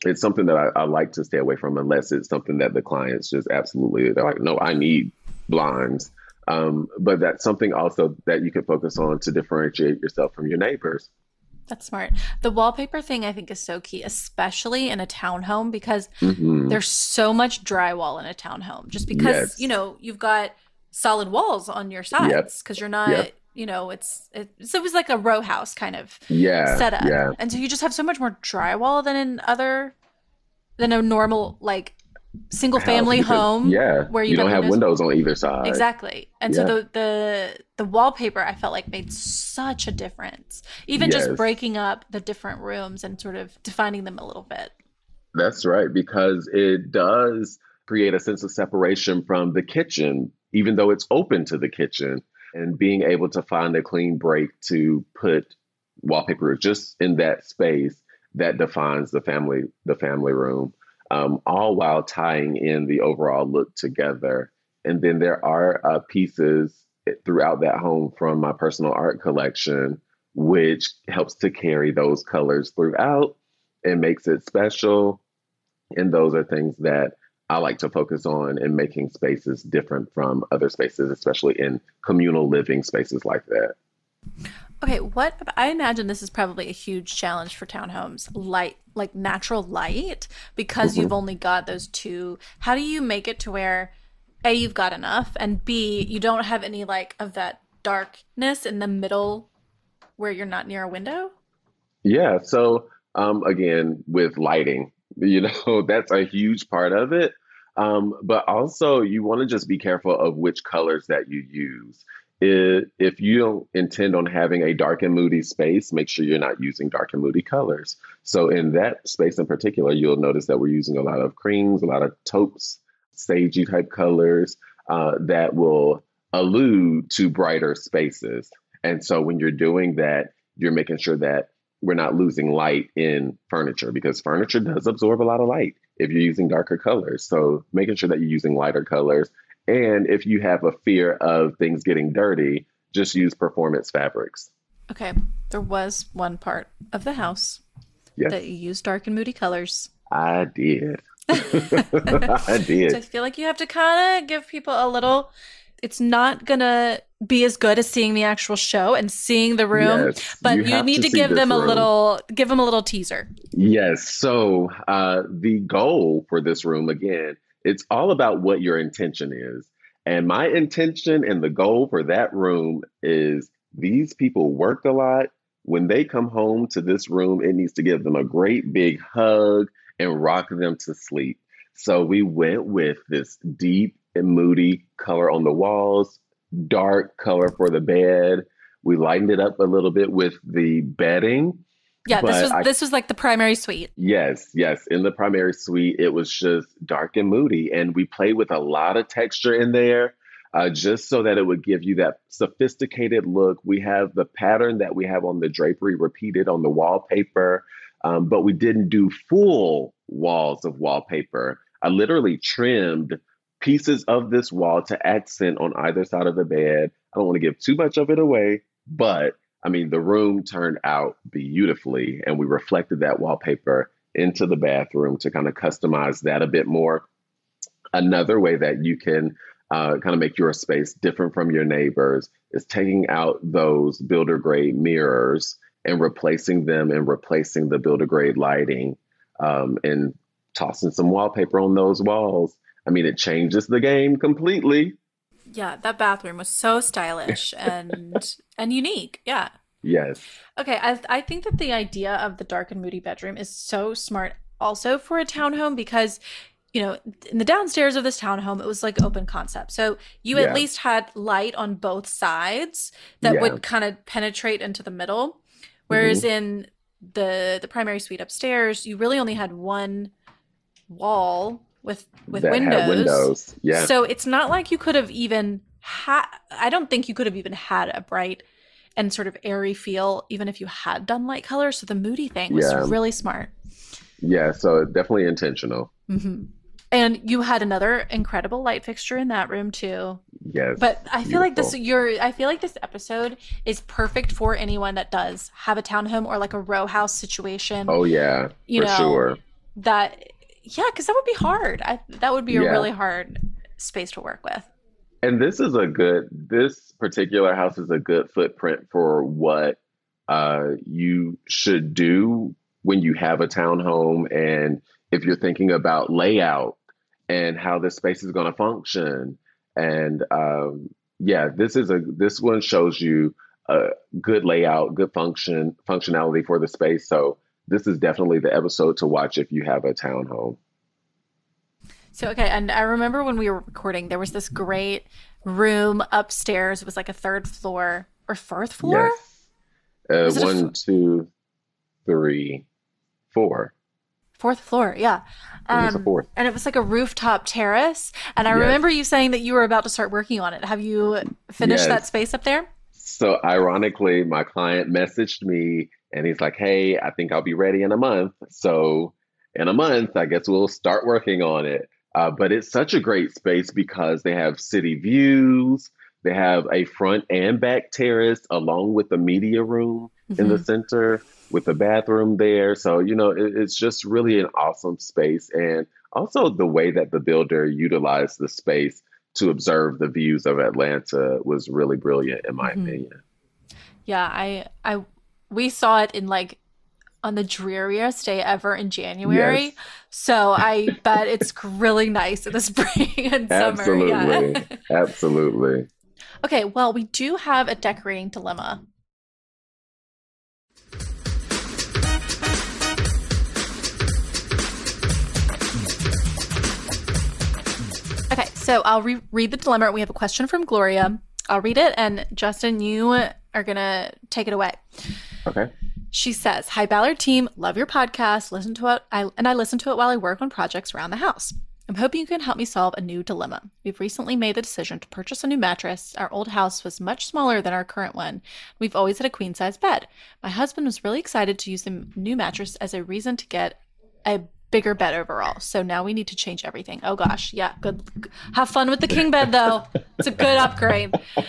it's something that I, I like to stay away from unless it's something that the clients just absolutely, they're like, no, I need blinds. Um, but that's something also that you can focus on to differentiate yourself from your neighbors. That's smart. The wallpaper thing I think is so key, especially in a townhome because Mhm. there's so much drywall in a townhome. Just because, Yes. you know, you've got solid walls on your sides because you're not, Yep. you know, it's it, so it was like a row house kind of Yeah. setup. Yeah. And so you just have so much more drywall than in other than a normal like single family because- home. Yeah. where you you don't have windows on either side. Exactly. And Yeah. so the the the wallpaper I felt like made such a difference. Even just breaking up the different rooms and sort of defining them a little bit. That's right, because it does create a sense of separation from the kitchen, even though it's open to the kitchen, and being able to find a clean break to put wallpaper just in that space that defines the family the family room, um, all while tying in the overall look together. And then there are uh, pieces throughout that home from my personal art collection, which helps to carry those colors throughout and makes it special. And those are things that I like to focus on in making spaces different from other spaces, especially in communal living spaces like that. Okay, what I imagine this is probably a huge challenge for townhomes, light, like natural light, because mm-hmm. you've only got those two. How do you make it to where A, you've got enough, and B, you don't have any like of that darkness in the middle where you're not near a window? Yeah, so um again, with lighting, you know, that's a huge part of it. Um, but also you want to just be careful of which colors that you use if you don't intend on having a dark and moody space, make sure you're not using dark and moody colors. So in that space in particular, you'll notice that we're using a lot of creams, a lot of taupes, sagey type colors uh, that will allude to brighter spaces. And so when you're doing that, you're making sure that we're not losing light in furniture because furniture does absorb a lot of light if you're using darker colors. So making sure that you're using lighter colors and if you have a fear of things getting dirty, just use performance fabrics. Okay. There was one part of the house yes. that you used dark and moody colors. I did. I did. So I feel like you have to kind of give people a little. It's not gonna be as good as seeing the actual show and seeing the room, yes, but you, you need to, to give them room. a little, give them a little teaser. Yes. So uh, the goal for this room again it's all about what your intention is. And my intention and the goal for that room is these people worked a lot. When they come home to this room, it needs to give them a great big hug and rock them to sleep. So we went with this deep and moody color on the walls, dark color for the bed. We lightened it up a little bit with the bedding yeah, this was I, this was like the primary suite. Yes, yes. In the primary suite, it was just dark and moody, and we played with a lot of texture in there, uh, just so that it would give you that sophisticated look. We have the pattern that we have on the drapery repeated on the wallpaper, um, but we didn't do full walls of wallpaper. I literally trimmed pieces of this wall to accent on either side of the bed. I don't want to give too much of it away, but I mean, the room turned out beautifully, and we reflected that wallpaper into the bathroom to kind of customize that a bit more. Another way that you can uh, kind of make your space different from your neighbors is taking out those builder grade mirrors and replacing them and replacing the builder grade lighting um, and tossing some wallpaper on those walls. I mean, it changes the game completely. Yeah, that bathroom was so stylish and and unique. Yeah. Yes. Okay, I I think that the idea of the dark and moody bedroom is so smart also for a townhome because you know, in the downstairs of this townhome, it was like open concept. So you yeah. at least had light on both sides that yeah. would kind of penetrate into the middle. Whereas mm-hmm. in the the primary suite upstairs, you really only had one wall with with windows. windows. Yeah. So it's not like you could have even had. I don't think you could have even had a bright and sort of airy feel, even if you had done light colors. So the moody thing was yeah. really smart. Yeah. So definitely intentional. Mm-hmm. And you had another incredible light fixture in that room too. Yes. But I feel beautiful. like this your I feel like this episode is perfect for anyone that does have a townhome or like a row house situation. Oh yeah. You for know, sure. That yeah, because that would be hard. I, that would be a really hard space to work with. And this is a good. This particular house is a good footprint for what uh, you should do when you have a townhome, and if you're thinking about layout and how this space is going to function. And um, yeah, this is a this one shows you a good layout, good function functionality for the space. So this is definitely the episode to watch if you have a townhome. So okay, and I remember when we were recording, there was this great room upstairs. It was like a third floor or fourth floor. Yes. Uh, one, f- two, three, four. Fourth floor, yeah. Um, fourth. And it was like a rooftop terrace. And I yes. remember you saying that you were about to start working on it. Have you finished yes. that space up there? So, ironically, my client messaged me and he's like, Hey, I think I'll be ready in a month. So, in a month, I guess we'll start working on it. Uh, but it's such a great space because they have city views, they have a front and back terrace along with the media room mm-hmm. in the mm-hmm. center with the bathroom there. So, you know, it, it's just really an awesome space. And also the way that the builder utilized the space to observe the views of Atlanta was really brilliant in my mm-hmm. opinion. Yeah, I I we saw it in like on the dreariest day ever in January. Yes. So I bet it's really nice in the spring and summer. Absolutely. Yeah. Absolutely. Okay, well, we do have a decorating dilemma. Okay, so I'll re- read the dilemma. We have a question from Gloria. I'll read it, and Justin, you are going to take it away. Okay. She says, Hi, Ballard team. Love your podcast. Listen to it. I, and I listen to it while I work on projects around the house. I'm hoping you can help me solve a new dilemma. We've recently made the decision to purchase a new mattress. Our old house was much smaller than our current one. We've always had a queen size bed. My husband was really excited to use the new mattress as a reason to get a bigger bed overall. So now we need to change everything. Oh gosh, yeah, good. Have fun with the king bed though. It's a good upgrade.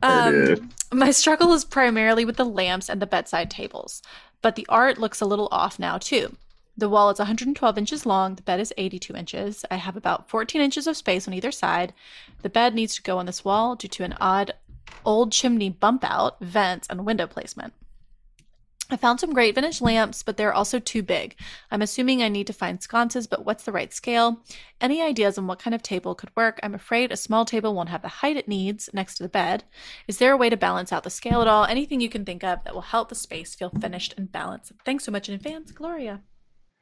Um, my struggle is primarily with the lamps and the bedside tables, but the art looks a little off now too. The wall is 112 inches long, the bed is 82 inches. I have about 14 inches of space on either side. The bed needs to go on this wall due to an odd old chimney bump out, vents, and window placement. I found some great vintage lamps, but they're also too big. I'm assuming I need to find sconces, but what's the right scale? Any ideas on what kind of table could work? I'm afraid a small table won't have the height it needs next to the bed. Is there a way to balance out the scale at all? Anything you can think of that will help the space feel finished and balanced? Thanks so much in advance, Gloria.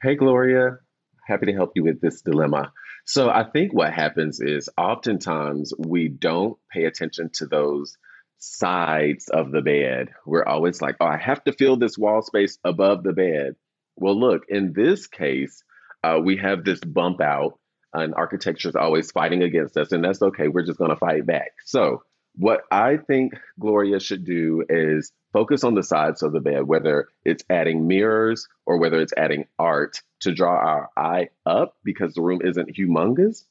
Hey, Gloria. Happy to help you with this dilemma. So, I think what happens is oftentimes we don't pay attention to those sides of the bed. We're always like, oh, I have to fill this wall space above the bed. Well, look, in this case, uh, we have this bump out, and architecture is always fighting against us, and that's okay. We're just going to fight back. So, what I think Gloria should do is focus on the sides of the bed, whether it's adding mirrors or whether it's adding art to draw our eye up because the room isn't humongous.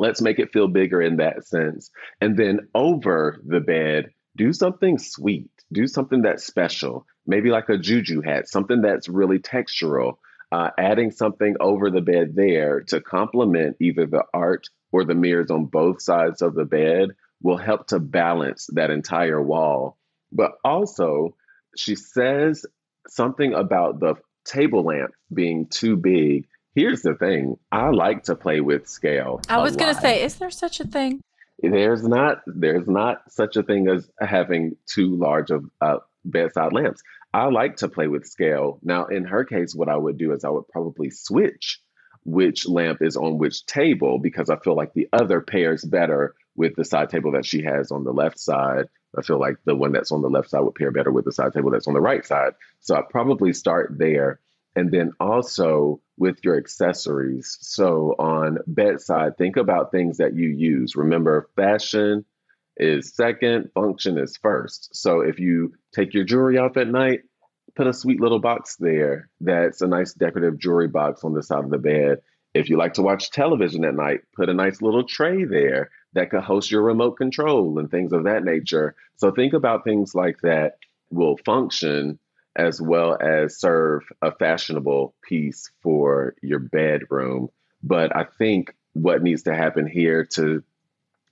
Let's make it feel bigger in that sense. And then over the bed, do something sweet, do something that's special, maybe like a juju hat, something that's really textural. Uh, adding something over the bed there to complement either the art or the mirrors on both sides of the bed will help to balance that entire wall. But also, she says something about the table lamp being too big Here's the thing I like to play with scale. I was going to say, is there such a thing? There's not. There's not such a thing as having too large of uh, bedside lamps. I like to play with scale. Now, in her case, what I would do is I would probably switch which lamp is on which table because I feel like the other pairs better with the side table that she has on the left side. I feel like the one that's on the left side would pair better with the side table that's on the right side. So I probably start there. And then also with your accessories. So on bedside, think about things that you use. Remember, fashion is second, function is first. So if you take your jewelry off at night, put a sweet little box there that's a nice decorative jewelry box on the side of the bed. If you like to watch television at night, put a nice little tray there that could host your remote control and things of that nature. So think about things like that will function as well as serve a fashionable piece for your bedroom. But I think what needs to happen here to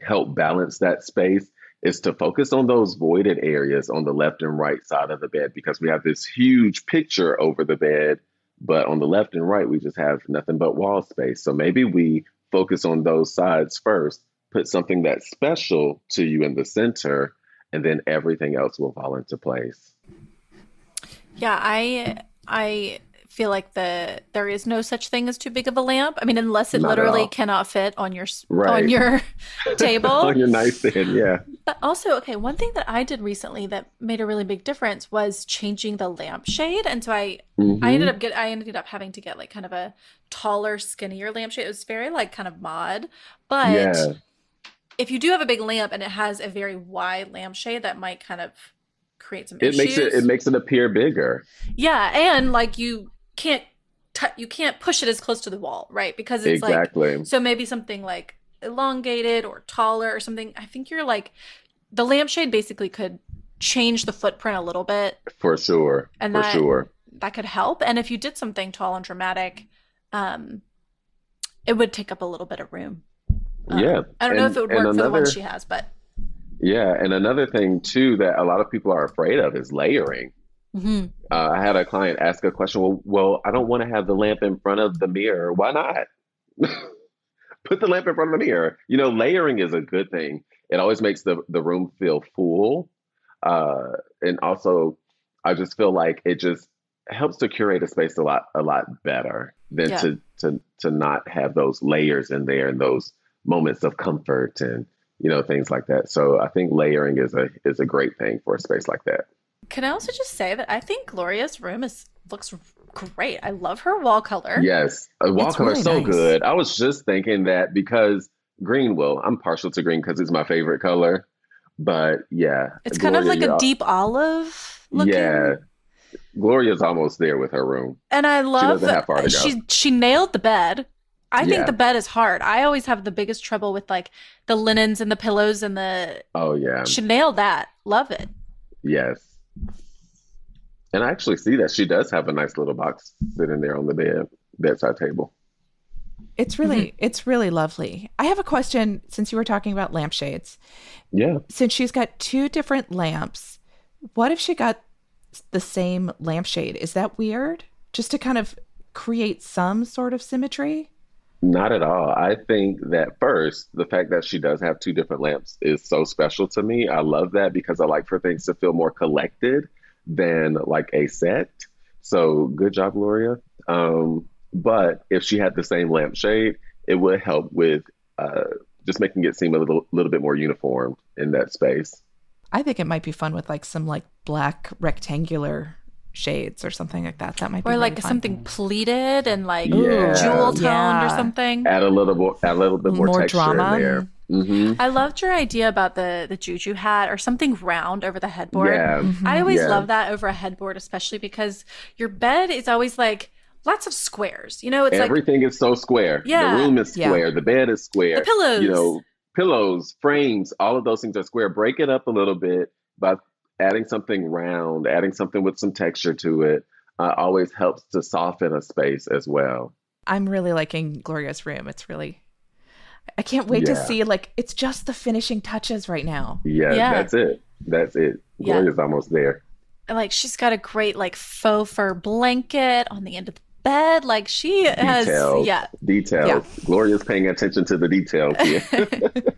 help balance that space is to focus on those voided areas on the left and right side of the bed because we have this huge picture over the bed, but on the left and right, we just have nothing but wall space. So maybe we focus on those sides first, put something that's special to you in the center, and then everything else will fall into place. Yeah, I I feel like the there is no such thing as too big of a lamp. I mean, unless it Not literally cannot fit on your right. on your table, on your nightstand. Yeah. But also, okay, one thing that I did recently that made a really big difference was changing the lampshade, and so I mm-hmm. I ended up get I ended up having to get like kind of a taller, skinnier lampshade. It was very like kind of mod, but. Yeah. If you do have a big lamp and it has a very wide lampshade, that might kind of create some it issues. makes it it makes it appear bigger yeah and like you can't t- you can't push it as close to the wall right because it's exactly. like so maybe something like elongated or taller or something i think you're like the lampshade basically could change the footprint a little bit for sure and for that, sure that could help and if you did something tall and dramatic um it would take up a little bit of room. Um, yeah. I don't and, know if it would work another, for the one she has, but. Yeah. And another thing, too, that a lot of people are afraid of is layering. Mm-hmm. Uh, I had a client ask a question. Well, well, I don't want to have the lamp in front of the mirror. Why not? Put the lamp in front of the mirror. You know, layering is a good thing. It always makes the the room feel full, uh, and also, I just feel like it just helps to curate a space a lot a lot better than yeah. to to to not have those layers in there and those moments of comfort and you know things like that. So I think layering is a is a great thing for a space like that. Can I also just say that I think Gloria's room is looks great. I love her wall color. Yes, a wall color really so nice. good. I was just thinking that because green will. I'm partial to green because it's my favorite color. But yeah, it's Gloria, kind of like a deep olive. Looking. Yeah, Gloria's almost there with her room, and I love she she she nailed the bed. I yeah. think the bed is hard. I always have the biggest trouble with like the linens and the pillows and the. Oh yeah, she nailed that. Love it. Yes. And I actually see that she does have a nice little box sitting there on the bed bedside table. It's really mm-hmm. it's really lovely. I have a question since you were talking about lampshades. Yeah. Since she's got two different lamps, what if she got the same lampshade? Is that weird? Just to kind of create some sort of symmetry? Not at all. I think that first, the fact that she does have two different lamps is so special to me. I love that because I like for things to feel more collected than like a set. So good job, Gloria. Um, but if she had the same lampshade, it would help with uh, just making it seem a little little bit more uniform in that space. I think it might be fun with like some like black rectangular shades or something like that. That might be or like really something pleated and like yeah. jewel toned yeah. or something. Add a little more, add a little bit more, more texture drama. in there. Mm-hmm. I loved your idea about the the juju hat or something round over the headboard. Yeah. Mm-hmm. I always yeah. love that over a headboard, especially because your bed is always like lots of squares. You know, it's everything like, is so square. Yeah. The room is square. Yeah. The bed is square. The pillows. You know, pillows, frames, all of those things are square. Break it up a little bit by adding something round, adding something with some texture to it. Uh, always helps to soften a space as well. I'm really liking Gloria's room. It's really I can't wait yeah. to see like it's just the finishing touches right now. Yeah, yeah. that's it. That's it. Gloria's yeah. almost there. Like she's got a great like faux fur blanket on the end of the bed. Like she has yeah. Details. Yeah. Gloria's paying attention to the details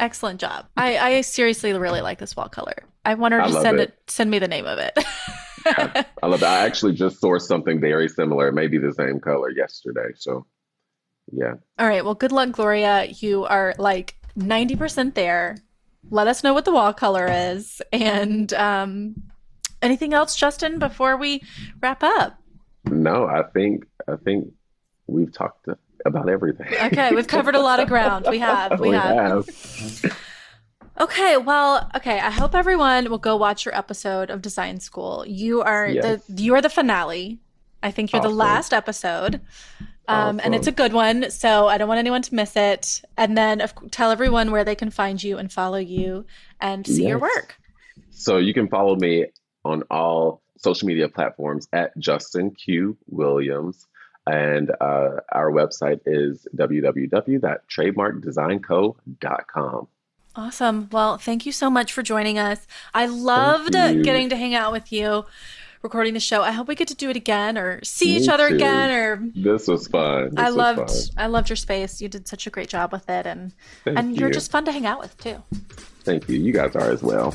Excellent job. I, I seriously really like this wall color. I want her to send it. it. send me the name of it. I, I love it. I actually just sourced something very similar, maybe the same color yesterday. So yeah. All right. Well, good luck, Gloria. You are like 90% there. Let us know what the wall color is. And um, anything else, Justin, before we wrap up? No, I think I think we've talked about everything. Okay, we've covered a lot of ground. We have. We, we have. have. Okay, well, okay. I hope everyone will go watch your episode of Design School. You are yes. the you are the finale. I think you're awesome. the last episode. Um, awesome. And it's a good one, so I don't want anyone to miss it. And then of, tell everyone where they can find you and follow you and see yes. your work. So you can follow me on all social media platforms at Justin Q Williams. And uh, our website is www.trademarkdesignco.com. Awesome. Well, thank you so much for joining us. I loved getting to hang out with you recording the show. I hope we get to do it again or see Me each other too. again or This was fun. This I was loved fun. I loved your space. You did such a great job with it and Thank and you. are just fun to hang out with too. Thank you. You guys are as well.